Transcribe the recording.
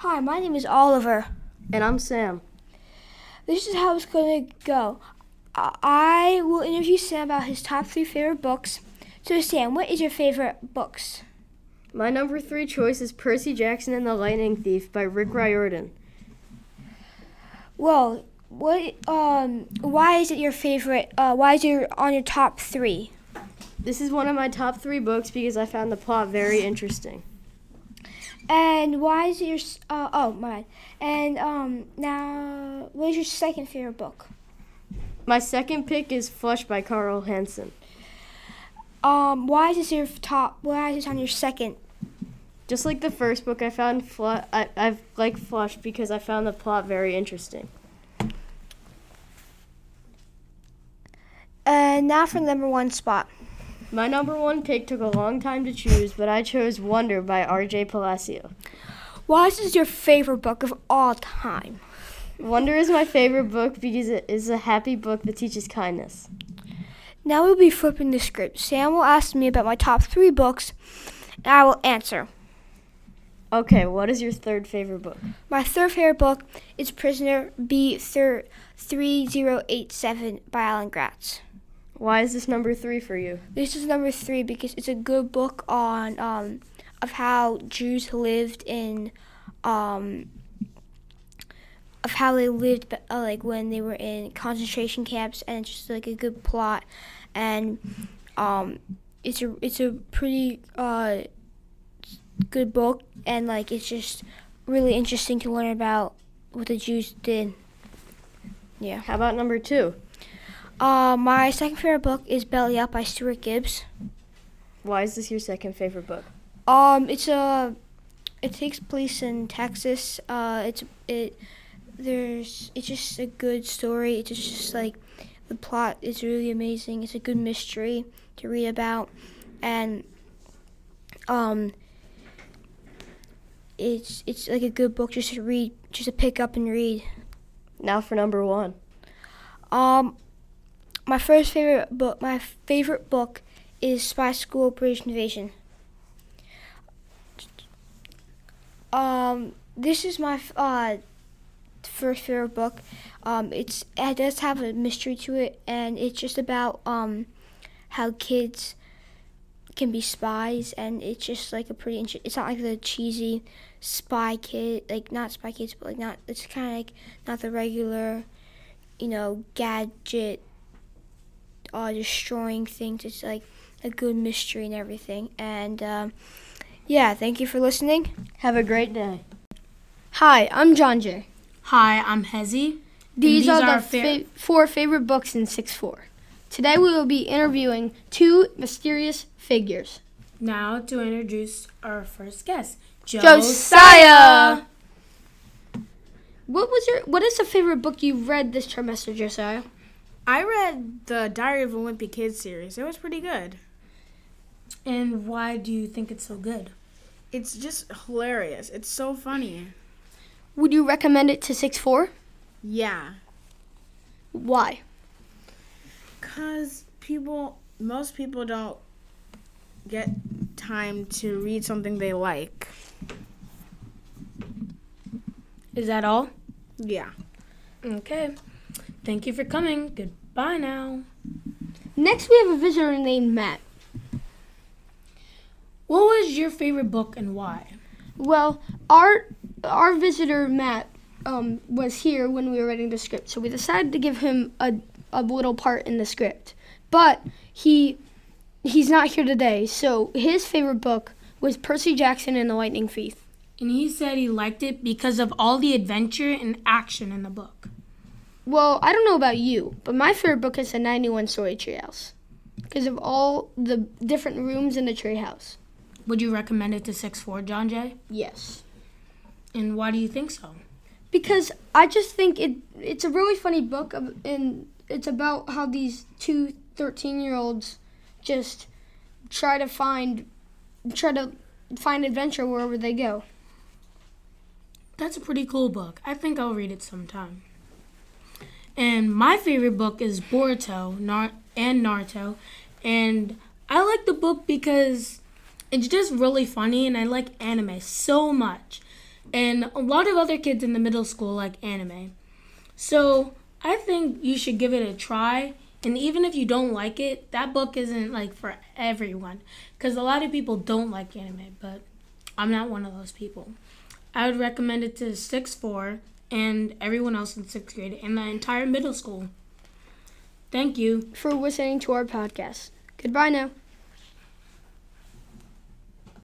Hi, my name is Oliver. And I'm Sam. This is how it's going to go. I- will interview Sam about his top three favorite books. So, Sam, what is your favorite books? My number three choice is Percy Jackson and the Lightning Thief by Rick Riordan. Well, what? Um, why is it your favorite? Uh, why is it on your top three? This is one of my top three books because I found the plot very interesting. And why is it your? Uh, oh, my. And um, now, what is your second favorite book? My second pick is Flush by Carl Hiaasen. Um, why is this your top? Why is this on your second? Just like the first book, I found Flu- I I've like Flush because I found the plot very interesting. And now for number one spot. My number one pick took a long time to choose, but I chose Wonder by R.J. Palacio. Why is this your favorite book of all time? Wonder is my favorite book because it is a happy book that teaches kindness. Now we'll be flipping the script. Sam will ask me about my top three books, and I will answer. Okay, what is your third favorite book? My third favorite book is Prisoner B3087 by Alan Gratz. Why is this number three for you? This is number three because it's a good book on um, of how Jews lived in um, of how they lived uh, like when they were in concentration camps, and it's just like a good plot, and um, it's a it's a pretty uh, good book, and like it's just really interesting to learn about what the Jews did. Yeah. How about number two? Uh, my second favorite book is Belly Up by Stuart Gibbs. Why is this your second favorite book? Um, it's a, it takes place in Texas. Uh, it's it, there's it's just a good story. It's just, just like, the plot is really amazing. It's a good mystery to read about, and um, it's it's like a good book just to read, just to pick up and read. Now for number one. Um, my first favorite book, my favorite book, is Spy School Operation Invasion. Um, this is my uh, first favorite book. Um, it's it does have a mystery to it, and it's just about um, how kids can be spies, and it's just like a pretty. Inter- it's not like the cheesy spy kid, like not spy kids, but like not. It's kind of like not the regular, you know, gadget, uh, destroying things. It's like a good mystery and everything, and um, yeah. Thank you for listening. Have a great day. Hi, I'm John Jay. Hi, I'm Hezi. These, these are, are the fa- fa- four favorite books in 6 4. Today we will be interviewing two mysterious figures. Now to introduce our first guest, Josiah! What was your what is the favorite book you read this trimester, Josiah? I read the Diary of a Wimpy Kid series. It was pretty good. And why do you think it's so good? It's just hilarious. It's so funny. Would you recommend it to 6 4? Yeah. Why? Because people, most people don't get time to read something they like. Is that all? Yeah. Okay. Thank you for coming. Goodbye now. Next we have a visitor named Matt. What was your favorite book and why? Well, our our visitor Matt um, was here when we were writing the script, so we decided to give him a, a little part in the script. But he he's not here today, so his favorite book was Percy Jackson and the Lightning Thief. And he said he liked it because of all the adventure and action in the book. Well, I don't know about you, but my favorite book is the 91 Story Treehouse because of all the different rooms in the treehouse. Would you recommend it to 6 4, John Jay? Yes. And why do you think so? because I just think it it's a really funny book and it's about how these two 13 year olds just try to find try to find adventure wherever they go. That's a pretty cool book. I think I'll read it sometime. And my favorite book is Boruto and Naruto. And I like the book because it's just really funny and I like anime so much. And a lot of other kids in the middle school like anime. So I think you should give it a try. And even if you don't like it, that book isn't like for everyone. Because a lot of people don't like anime, but I'm not one of those people. I would recommend it to sixth four and everyone else in sixth grade and the entire middle school. Thank you. For listening to our podcast. Goodbye now.